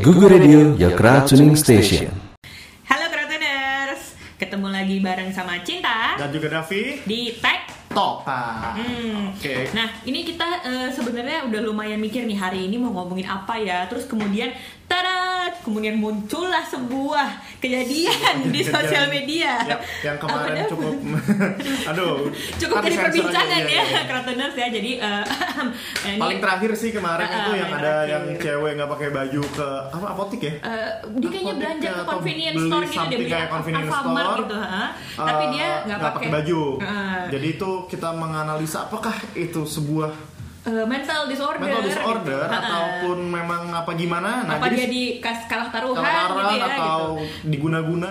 Google Radio, your crowd tuning station. Halo Kratoners, ketemu lagi bareng sama Cinta. Dan juga Davi. Di Tech Topa. Hmm. Oke. Nah, ini kita eh, sebenarnya udah lumayan mikir nih hari ini mau ngomongin apa ya. Terus kemudian tada, kemudian muncullah sebuah kejadian di sosial media. Ya, yang Apa kemarin dah? cukup aduh cukup jadi perbincangan aja, ya, iya, iya. Kratoners ya. Jadi eh, ini, Paling terakhir sih kemarin Ah, itu yang ada terakhir. yang cewek nggak pakai baju ke apa apotik ya? eh, dia kayaknya belanja ke convenience store gitu dia beli kayak convenience store. gitu, ha? tapi dia nggak pakai baju. Heeh. Jadi itu kita menganalisa apakah itu sebuah Eh, mental disorder, mental disorder gitu. ataupun memang apa gimana? apa dia jadi di kas kalah taruhan kalah gitu ya atau gitu. diguna-guna?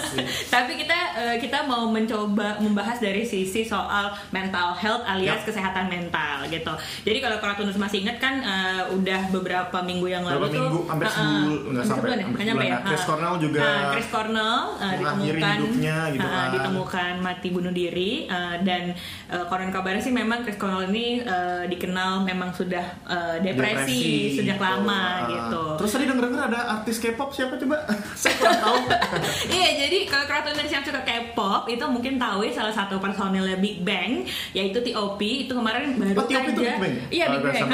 Tapi kita eh, kita mau mencoba membahas dari sisi soal mental health alias Yap. kesehatan mental gitu. Jadi kalau Kratunus masih ingat kan eh, udah beberapa minggu yang lalu Berapa tuh minggu? Hampir eh, eh, sebulan, nggak sampai, sebulan ya? hampir sebulan. ya? Nah, Chris Cornell juga eh, Chris Cornell mengakhiri ditemukan hidupnya gitu kan. ditemukan mati bunuh diri eh, dan eh, konon kabarnya sih memang Chris Cornell ini eh, dikenal memang sudah eh, depresi, sejak gitu. lama Ah. gitu. Terus tadi denger-denger ada artis K-pop siapa coba? Saya kurang tahu. Iya, jadi kalau Kratoners yang suka K-pop itu mungkin tahu ya salah satu personilnya Big Bang yaitu T.O.P itu kemarin baru Oh, T.O.P aja. itu Big Bang? Iya, Big Bang.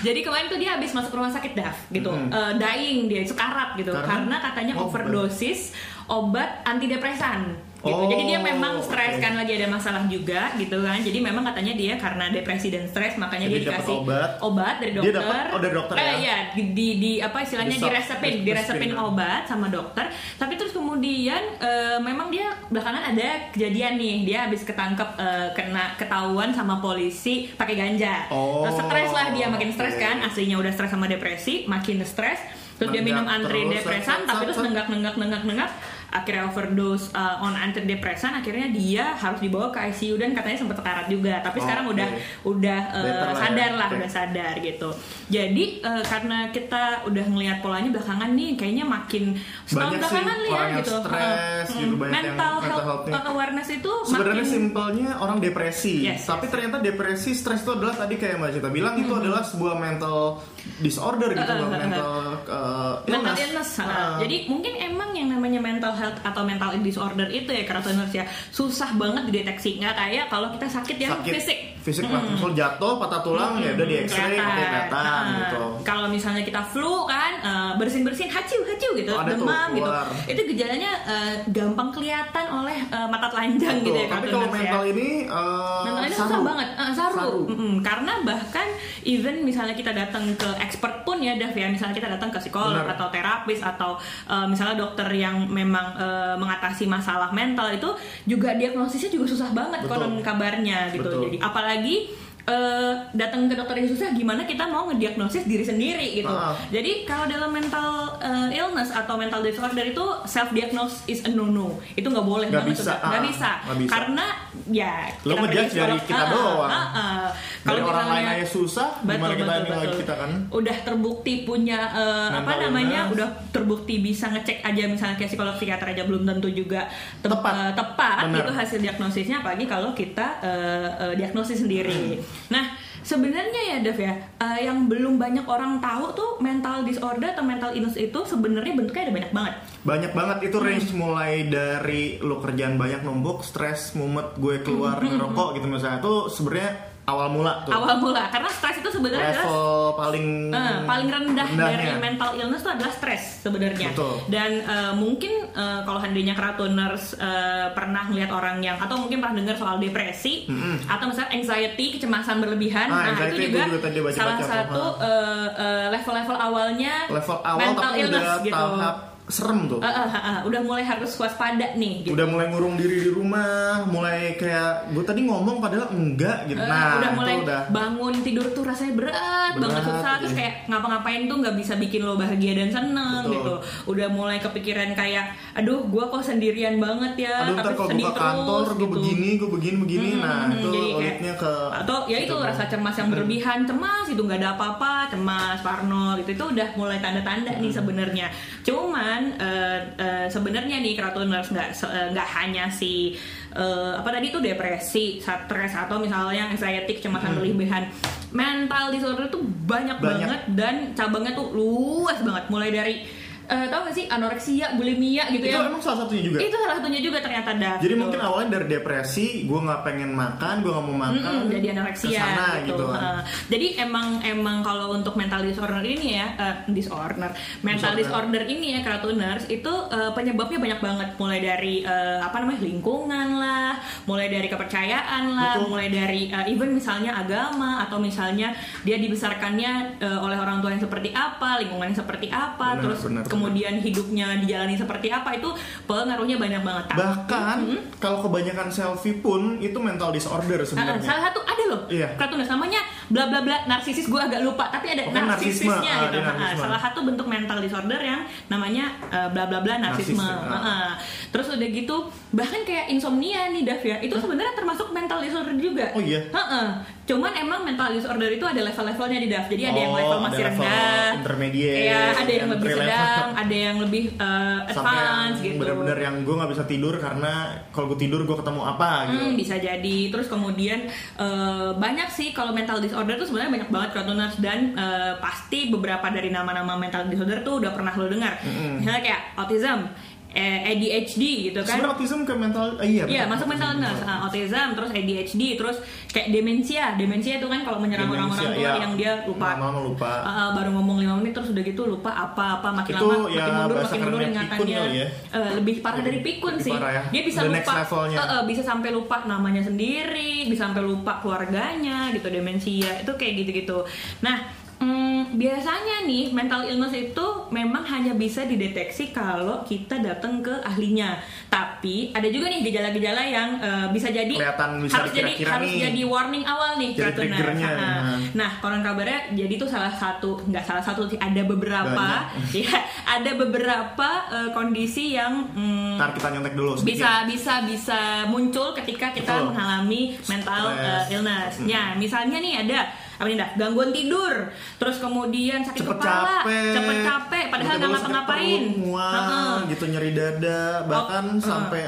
Jadi kemarin tuh dia habis masuk rumah sakit Daf gitu. Mm-mm. Eh, dying dia sekarat gitu Karena? karena, katanya Oh, overdosis obat antidepresan gitu. Oh, Jadi dia memang stres oke. kan lagi ada masalah juga gitu kan. Jadi memang katanya dia karena depresi dan stres makanya Jadi dia dikasih obat. dari Dia dokter. dapat- oh, dari dokter Eh, ya? iya, di, di, di apa istilahnya Di diresepin, di- diresepin obat sama dokter. Tapi terus kemudian eh, memang dia belakangan ada kejadian nih, dia habis ketangkep eh, kena ketahuan sama polisi pakai ganja. Oh, terus stres lah dia makin stres oke. kan, aslinya udah stres sama depresi, makin stres. Terus dia minum Nenggak antidepresan, tapi terus nenggak nenggak nenggak nenggak akhirnya overdose uh, on antidepresan akhirnya dia harus dibawa ke ICU dan katanya sempat sekarat juga tapi Oh, sekarang oke. udah udah uh, sadar lah Oke. udah sadar gitu jadi uh, karena kita udah ngelihat polanya belakangan nih kayaknya makin setahun belakangan yang gitu stres Uh, gitu, mm, yang mental mental health health-nya. uh, awareness itu Sebenarnya makin simpelnya orang depresi, Yes, tapi yes. ternyata depresi, stres itu adalah tadi kayak Mbak Cita bilang itu adalah sebuah mental disorder gitu, Uh, uh, uh, uh. mental uh, mental illness. illness. ha. Uh, Jadi mungkin emang yang namanya mental health atau mental disorder itu ya Kratoners ya. Susah banget dideteksi. Nggak kayak kalau kita sakit yang sakit. fisik. Fisik lah, misal jatuh patah tulang ya udah di X-ray Kelihatan. oke kelihatan Nah, gitu. Kalau misalnya kita flu kan bersin bersin haciu haciu gitu Oh, tuh, demam gitu. Itu gejalanya eh, gampang kelihatan oleh eh, mata telanjang gitu ya Tapi kalau ya. mental ini uh, Mental ini saru. susah banget, Eh, saru. Saru. Mm-mm. Karena bahkan even misalnya kita datang ke expert pun ya, Dav ya, misalnya kita datang ke psikolog Benar. atau terapis atau eh, misalnya dokter yang memang eh, mengatasi masalah mental itu juga diagnosisnya juga susah banget konon kabarnya gitu. Betul. Jadi apalagi lagi eh, datang ke dokter yang susah, gimana kita mau ngediagnosis diri sendiri gitu. Ah. Jadi kalau dalam mental eh, illness atau mental disorder itu self diagnose is a no no. Itu nggak boleh Nggak bisa, tuh, nggak ah, bisa. nggak bisa. Karena ya Lo ngejudge dari kita Ah, doang. ah, ah. Dari orang lain aja susah, gimana kita ini lagi kita kan? Udah terbukti punya eh, apa namanya? illness. Udah terbukti bisa ngecek aja misalnya kayak psikolog psikiater aja belum tentu juga te- Tepat. eh, tepat Benar. itu hasil diagnosisnya apalagi kalau kita eh, eh, diagnosis sendiri. Nah, sebenarnya ya Dev ya, eh, yang belum banyak orang tahu tuh mental disorder atau mental illness itu sebenarnya bentuknya ada banyak banget. Banyak banget itu Hmm. range mulai dari lo kerjaan banyak numpuk, stres, mumet, gue keluar ngerokok gitu misalnya itu sebenarnya awal mula tuh. Hmm, Awal mula karena stres itu sebenarnya adalah Level paling Eh, paling rendah rendahnya. dari mental illness itu adalah stres sebenarnya. Dan eh, mungkin eh, kalau handainya Kratoners eh, pernah melihat orang yang atau mungkin pernah dengar soal depresi atau misalnya anxiety, kecemasan berlebihan. Ah, nah, itu juga, juga tadi baca-baca salah satu ah. eh, eh, level-level awalnya level awal mental tapi illness udah gitu. tahap serem tuh. Eh, eh, eh, eh, udah mulai harus waspada nih gitu. Udah mulai ngurung diri di rumah, mulai kayak gue tadi ngomong padahal enggak gitu. Eh, nah, udah mulai itu udah bangun tidur tuh rasanya berat, Berat, banget susah terus iya. kayak ngapa-ngapain tuh nggak bisa bikin lo bahagia dan seneng Betul. gitu udah mulai kepikiran kayak aduh gue kok sendirian banget ya Aduh ntar tapi kalau buka kantor terus gue gitu. begini, gue begini begini. Hmm, nah hmm, itu kayak- ke atau ya itu gitu. rasa cemas yang berlebihan cemas itu nggak ada apa-apa cemas parno gitu itu udah mulai tanda-tanda Hmm. nih sebenarnya cuman eh, eh, sebenarnya nih Kratoners nggak eh, nggak hanya si eh, apa tadi itu depresi stres atau misalnya anxiety kecemasan Hmm. berlebihan mental disorder tuh banyak, Banyak. banget dan cabangnya tuh luas banget mulai dari eh, tau gak sih anoreksia, bulimia gitu itu ya. emang salah satunya juga Itu salah satunya juga ternyata dah. jadi mungkin awalnya dari depresi gue nggak pengen makan gue nggak mau makan Mm-mm, jadi anoreksia ke sana gitu. gitu. Uh, jadi emang emang kalau untuk mental disorder ini ya uh, disorder, mental Disorder. disorder ini ya Kratuners itu uh, penyebabnya banyak banget mulai dari uh, apa namanya lingkungan lah, mulai dari kepercayaan lah, Betul. mulai dari uh, even misalnya agama atau misalnya dia dibesarkannya uh, oleh orang tua yang seperti apa, lingkungan yang seperti apa, Benar, terus benar, kemudian hidupnya dijalani seperti apa itu pengaruhnya banyak banget. Bahkan kalau kebanyakan selfie pun itu mental disorder sebenarnya salah satu ada loh Iya. namanya bla bla bla narsisis gue agak lupa tapi ada narsisme. narsisisnya gitu ada narsisme. salah satu bentuk mental disorder yang namanya eh, bla bla bla narsisme Narsis, ah. terus udah gitu bahkan kayak insomnia nih Dav ya itu sebenarnya termasuk mental disorder juga Oh iya? Heeh. cuman emang mental disorder itu ada level-levelnya di Dav jadi ada yang Oh, level ada masih level rendah intermediate, Iya, ada yang lebih level. sedang ada yang lebih eh, sampai yang advance gitu bener-bener yang gue nggak bisa tidur karena kalau gue tidur gue ketemu apa gitu Hmm, bisa jadi. Terus kemudian eh, banyak sih kalau mental disorder tuh sebenarnya banyak banget Kratuners dan eh, pasti beberapa dari nama-nama mental disorder tuh udah pernah lo dengar. Misalnya kayak autism, ADHD gitu kan. sebenarnya autism ke mental eh, iya Iya, masuk mental illness, Ah, autism, terus ADHD, terus kayak demensia. Demensia itu kan kalau menyerang orang-orang tua iya. yang dia lupa. Lama-lama lupa. Ah, baru ngomong 5 menit terus udah gitu lupa apa-apa makin Itu lama ya makin mundur makin mundur ingatannya. ya. Eh, lebih parah dari pikun Lebih sih. parah ya. Dia bisa The lupa eh, eh, bisa sampai lupa namanya sendiri, bisa sampai lupa keluarganya gitu demensia. Itu kayak gitu-gitu. Nah, mm, biasanya nih mental illness itu memang hanya bisa dideteksi kalau kita datang ke ahlinya. Tapi ada juga nih gejala-gejala yang eh, bisa jadi Kelihatan bisa harus jadi kira-kira harus nih. jadi warning awal nih Jadi triggernya, Nah, nah. Nah, konon kabarnya jadi itu salah satu nggak salah satu sih ada beberapa ya ada beberapa eh, kondisi yang mm, ntar kita nyontek dulu sedikit. bisa bisa bisa muncul ketika kita Betul. mengalami mental uh, illness. Ya, misalnya nih ada apa nih dah gangguan tidur, terus kemudian sakit cepet kepala, capek cepet capek, padahal nggak ngapa-ngapain. Heeh. gitu nyeri dada bahkan Oh, sampai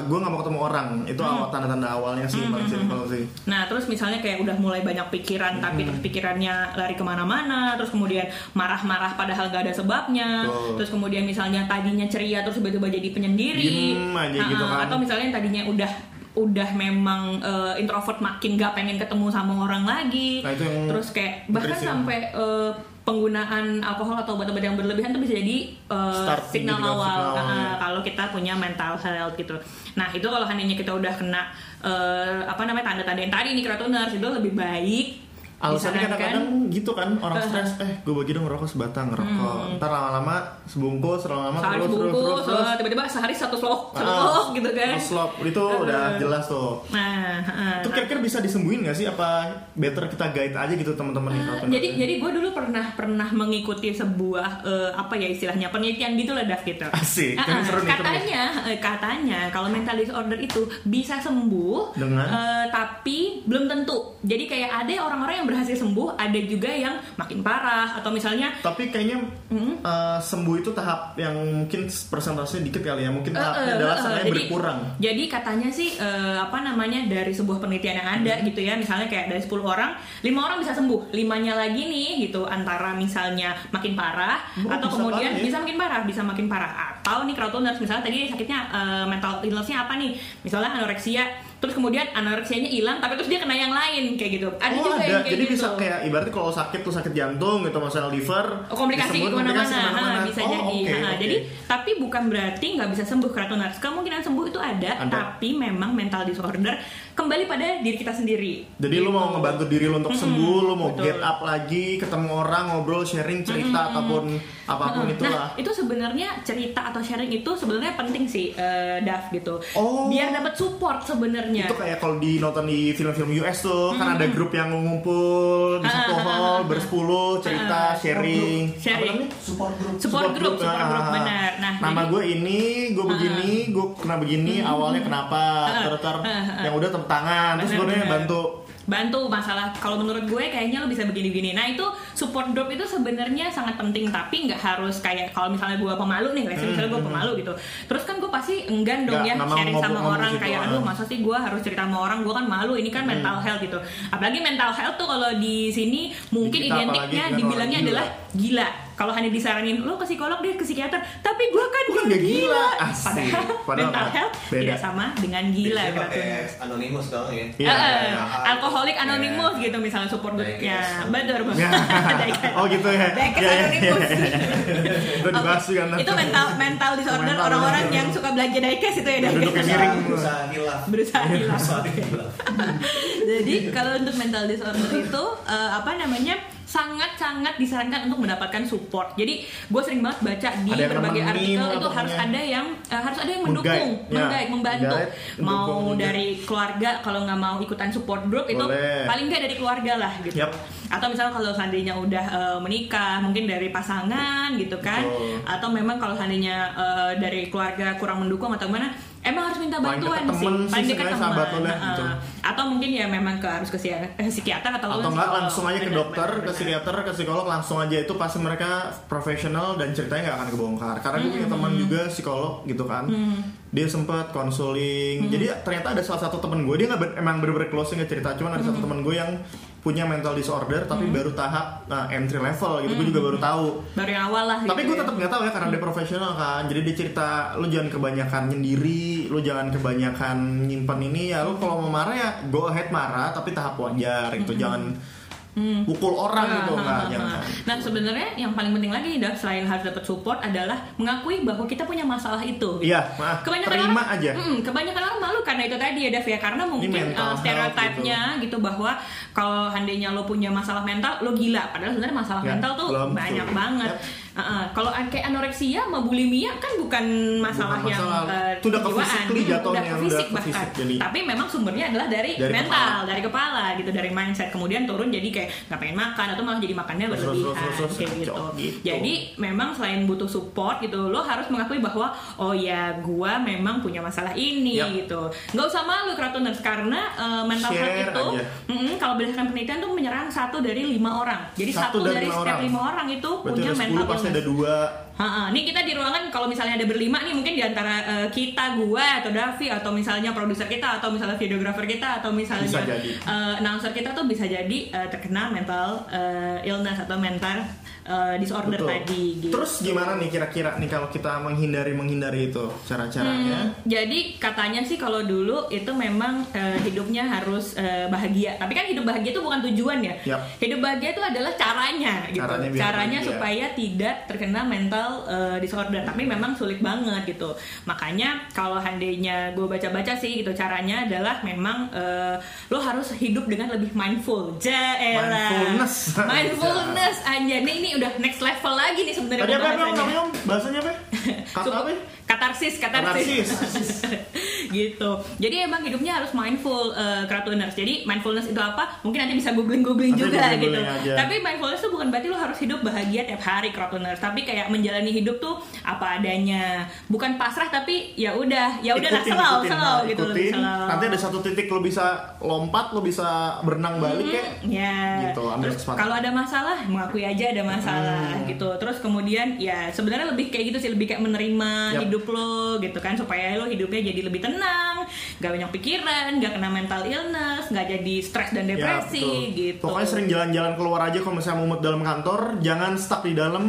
gue nggak mau ketemu orang itu Hmm. awal tanda-tanda awalnya sih paling simpel sih Nah, terus misalnya kayak udah mulai banyak pikiran, tapi terus pikirannya lari ke mana-mana, terus kemudian marah-marah padahal nggak ada sebabnya, Betul. terus kemudian misalnya tadinya ceria terus tiba-tiba jadi penyendiri, Diem aja Ha-ha. gitu kan. atau misalnya yang tadinya udah udah memang eh, introvert makin nggak pengen ketemu sama orang lagi, Nah, itu yang terus kayak bahkan sampai eh, penggunaan alkohol atau obat-obat yang berlebihan itu bisa jadi Start signal awal signal awalnya. kalau kita punya mental health gitu. Nah itu kalau hanya kita udah kena eh, apa namanya tanda-tanda yang tadi nih kratoners itu lebih baik alasannya disarankan- kadang-kadang gitu kan orang Eh. stres eh gue bagi dong rokok sebatang ngerokok ntar lama-lama sebungkus lama-lama Hmm. sehari terus terus terus bungkus terus eh, tiba-tiba sehari satu slok satu Ah, slok gitu kan ngeslop. itu udah jelas tuh nah ha-ha. itu kira-kira bisa disembuhin gak sih apa better kita guide aja gitu teman-teman Eh, jadi jadi gue dulu pernah pernah mengikuti sebuah eh, apa ya istilahnya penelitian gitu lah Dav gitu Asik, ini ah, seru nih. katanya eh, katanya kalau mental disorder itu bisa sembuh Dengan? eh, tapi belum tentu jadi kayak ada orang-orang yang berhasil sembuh ada juga yang makin parah. Atau misalnya tapi kayaknya Hmm. eh, sembuh itu tahap yang mungkin persentasenya dikit kali ya. Mungkin tahapnya eh, adalah eh, sebenarnya jadi, berkurang. Jadi katanya sih eh, apa namanya dari sebuah penelitian yang ada Hmm. gitu ya, misalnya kayak dari 10 orang, lima orang bisa sembuh, limanya lagi nih gitu antara misalnya makin parah Oh, atau bisa kemudian parah ya? bisa makin parah, bisa makin parah. Atau nih crowdtuners misalnya tadi sakitnya eh, mental illnessnya apa nih, misalnya anoreksia, terus kemudian anoreksianya hilang tapi terus dia kena yang lain kayak gitu. Ada oh juga ada yang kayak jadi gitu. bisa kayak ibaratnya kalau sakit tuh sakit jantung gitu masalah liver Oh, komplikasi ke mana-mana. Ha, bisa Oh, jadi. oke, Ha, oke. Jadi tapi bukan berarti nggak bisa sembuh kratoners. Kemungkinan sembuh itu ada, Ada. tapi memang mental disorder kembali pada diri kita sendiri. Jadi lu mau ngebantu diri lu untuk sembuh, lu mau betul. get up lagi, ketemu orang, ngobrol, sharing cerita ataupun apa pun Heeh. itulah. Nah, itu sebenarnya cerita atau sharing itu sebenarnya penting sih, eh, Daf gitu. Oh. Biar dapat support sebenarnya. Itu kayak kalau di nonton di film-film US tuh kan ada grup yang ngumpul di satu Ah, ah, hall ah, bersepuluh cerita, Ah, sharing. Sharing. Apa namanya? support group. Support group, support group ah. benar. Nah, nama gue ini, gue begini, gue kena begini, awalnya kenapa, Ah, ter ter ah, ah. yang udah tepuk tangan, terus gue bantu bantu masalah. Kalau menurut gue kayaknya lo bisa begini-begini nah itu support group itu sebenarnya sangat penting tapi nggak harus kayak kalau misalnya gue pemalu nih say misalnya gue pemalu gitu. Terus kan gue pasti enggan dong ya mau sharing sama orang kayak ah. aduh masa sih gue harus cerita sama orang? Gue kan malu ini kan mental health gitu. Apalagi mental health tuh kalau di sini mungkin kita identiknya dibilangnya orang adalah gila kalau hanya disaranin lo ke psikolog deh ke psikiater tapi gue kan Bukan nggak gila. Asik. padahal, Padahal mental apa? health Beda. tidak sama dengan gila pakai anonimus dong ya. Iya. Eh, eh, iya. alkoholik Iya. anonimus gitu misalnya support groupnya Diecast. betul bang Ya. Oh gitu ya. Ya, ya, anonimus. Itu dibahas juga nanti. itu mental mental disorder orang-orang yang suka belanja diecast itu ya diecast. Berusaha hilaf. berusaha hilang Berusaha hilaf. Jadi kalau untuk mental disorder itu eh, apa namanya sangat-sangat disarankan untuk mendapatkan support. Jadi gue sering banget baca di berbagai artikel itu harus pokoknya. ada yang eh, harus ada yang mendukung, ya. mengguide, membantu. Guide, mau mendukung dari keluarga kalau nggak mau ikutan support group itu Boleh. paling nggak dari keluarga lah gitu. Yap. Atau misalnya kalau seandainya udah eh, menikah mungkin dari pasangan gitu kan. Betul. Atau memang kalau seandainya eh, dari keluarga kurang mendukung atau mana emang harus minta Paling bantuan deket sih. Paling dekat teman. sahabat lo Heeh. gitu. Atau mungkin ya memang ke harus ke eh, psikiater atau atau enggak langsung aja ke dokter, ke psikiater, ke psikolog langsung aja itu pasti mereka profesional dan ceritanya nggak akan kebongkar. Karena gue punya teman juga psikolog gitu kan, dia sempat konseling. Jadi ternyata ada salah satu temen gue dia nggak ber- emang bener-bener closing nggak cerita, cuman ada satu temen gue yang punya mental disorder tapi baru tahap nah, entry level gitu, gue juga baru tahu. baru yang awal lah Tapi gitu gue ya. tetap nggak tahu ya karena dia profesional kan. Jadi dia cerita, lu jangan kebanyakan nyendiri, lu jangan kebanyakan nyimpen ini ya. Lu kalau mau marah ya go ahead marah, tapi tahap wajar gitu. Jangan pukul orang gitu Ah, enggak, ah, ah, jangan. ah. Nah sebenarnya yang paling penting lagi nih selain harus dapat support adalah mengakui bahwa kita punya masalah itu. Iya, maaf, terima orang, aja. Mm, kebanyakan orang malu karena itu tadi ya Dav ya karena mungkin uh, health stereotipnya gitu. bahwa kalau handainya lo punya masalah mental lo gila padahal sebenarnya masalah Ya, mental tuh belum banyak banget. Yap. Uh, kalau kayak anoreksia sama bulimia kan bukan masalah Bukan yang masalah. uh, Itu udah ke physically Hmm, jatuhnya, udah ke fisik bahkan. fisik jadi. Tapi memang sumbernya adalah dari, Dari mental, kepala. dari kepala gitu, dari mindset kemudian turun jadi kayak nggak pengen makan atau malah jadi makannya berlebihan kayak gitu. gitu. Jadi memang selain butuh support gitu, lo harus mengakui bahwa oh ya gua memang punya masalah ini Yap. gitu. Nggak usah malu Kratoners karena uh, mental health itu aja. mm-mm, kalau berdasarkan penelitian tuh menyerang satu dari lima orang. Jadi Satu satu, dari dari lima setiap orang. lima orang itu Berarti punya ada 10 mental pasti ada dua. Ha, nih kita di ruangan kalau misalnya ada berlima nih mungkin di antara eh, kita, gua atau Davi atau misalnya produser kita atau misalnya videografer kita atau misalnya Bisa jadi. eh, announcer kita tuh bisa jadi eh, terkena mental eh, illness atau mental eh, disorder Betul. tadi gitu. Terus gimana nih kira-kira nih kalau kita menghindari menghindari itu cara-caranya? Hmm, jadi katanya sih kalau dulu itu memang eh, hidupnya harus eh, bahagia. Tapi kan hidup bahagia itu bukan tujuan ya. Yap. Hidup bahagia itu adalah caranya gitu. Caranya Caranya, biar bahagia. supaya tidak terkena mental eh, disorder. Tapi memang sulit banget gitu. Makanya kalau handainya gue baca-baca sih gitu caranya adalah memang eh, lo harus hidup dengan lebih mindful. Jaelah. Mindfulness. Mindfulness aja. Nih ini udah next level lagi nih sebenarnya Tadi apa namanya? Bahasanya apa? Kata apa? Katarsis, katarsis. Katarsis. gitu. Jadi emang hidupnya harus mindful uh, Kratuners. Jadi mindfulness itu apa? Mungkin nanti bisa googling googling Nanti juga googling gitu. aja. Tapi mindfulness itu bukan berarti lo harus hidup bahagia tiap hari Kratuners. Tapi kayak menjalani hidup tuh apa adanya. Bukan pasrah tapi ya udah, ya udah lah ikutin. slow Nah, gitu ikutin. Nanti ada satu titik lo bisa lompat, lo bisa berenang balik ya. Ya. Gitu, ambil Terus kalau ada masalah, mengakui aja ada masalah Hmm. gitu. Terus kemudian ya sebenarnya lebih kayak gitu sih, lebih kayak menerima Yap. hidup lo gitu kan supaya lo hidupnya jadi lebih tenang, gak banyak pikiran, gak kena mental illness, gak jadi stres dan Ya, depresi betul. gitu. Pokoknya sering jalan-jalan keluar aja kalau misalnya mumet dalam kantor, jangan stuck di dalam.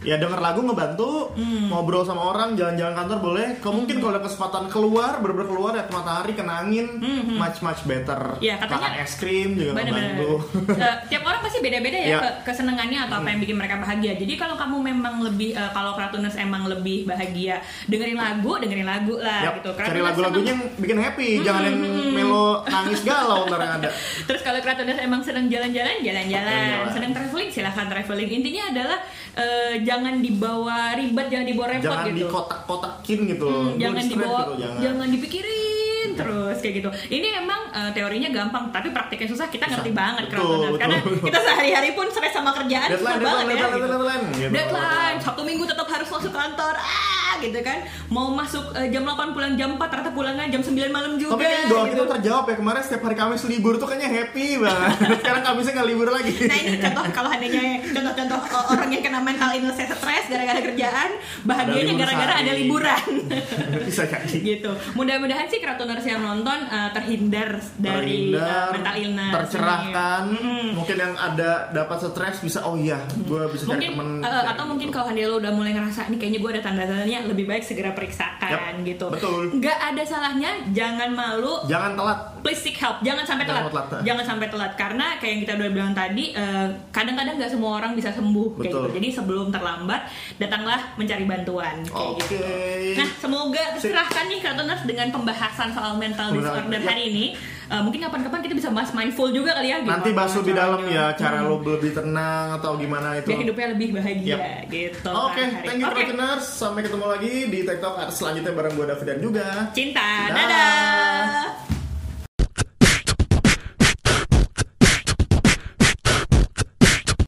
Ya denger lagu ngebantu, Hmm. ngobrol sama orang, jalan-jalan kantor boleh. Kalau mungkin kalau ada kesempatan keluar, bener-bener keluar ya matahari kena angin, much much better. Hmm, Ya, katanya- Makan es krim juga Bener-bener. ngebantu. Eh, tiap orang pasti beda-beda ya Iya. ke- kesenangannya atau apa yang bikin mereka bahagia. Jadi kalau kamu memang lebih eh, kalau Kratuners emang lebih bahagia, dengerin lagu, dengerin lagu lah Yap, gitu. cari Kratuners emang- yang bikin happy, jangan yang melo nangis galau ntar yang ada. Terus kalau Kratoners emang sedang jalan-jalan, jalan-jalan. Sedang traveling, silahkan traveling. Intinya adalah eh, jangan dibawa ribet, jangan dibawa repot Jangan gitu. dikotak-kotakin gitu. Hmm, jangan dibawa, gitu, jangan. jangan dipikirin terus kayak gitu. Ini emang eh, teorinya gampang, tapi praktiknya susah. Kita ngerti Susah. banget Betul, Karena betul. kita sehari-hari pun stres sama kerjaan susah Deadline, banget deadline, ya. deadline, gitu. deadline. Deadline, Sabtu Minggu tetap harus masuk kantor. Ah, gitu kan mau masuk eh, jam 8 pulang jam 4 ternyata pulangnya jam 9 malam juga Tapi kayaknya doa gitu. kita terjawab ya kemarin setiap hari Kamis libur tuh kayaknya happy banget. Sekarang Kamisnya nggak libur lagi. Nah ini contoh kalau adanya contoh-contoh uh, orang yang kena mental illness stres gara-gara kerjaan bahagianya gara-gara ada liburan Bisa jadi. gitu. Mudah-mudahan sih kratoners yang nonton uh, terhindar dari uh, mental illness. tercerahkan. Mm-mm. Mungkin yang ada dapat stres bisa oh iya, gue bisa cari Mungkin temen. uh, atau mungkin kalau Handia lo udah mulai ngerasa nih kayaknya gue ada tanda-tandanya lebih baik segera periksakan Yap, gitu. betul. Nggak ada salahnya, jangan malu jangan telat. Please seek help jangan sampai telat telat. jangan sampai telat karena kayak yang kita udah bilang tadi eh, kadang-kadang nggak semua orang bisa sembuh kayak gitu jadi sebelum terlambat datanglah mencari bantuan kayak Oke. gitu nah semoga tercerahkan nih Kratoners dengan pembahasan soal mental disorder Yap. hari ini Eh, mungkin kapan-kapan kita bisa bahas mindful juga kali ya Nanti gimana bahas lebih dalam ya cara Hmm. lo lebih tenang atau gimana itu. biar hidupnya lebih bahagia Yap. gitu Oke, kan, hari. thank you. Kratoners. Sampai ketemu lagi di TikTok selanjutnya bareng gue David dan juga. cinta Dah. dadah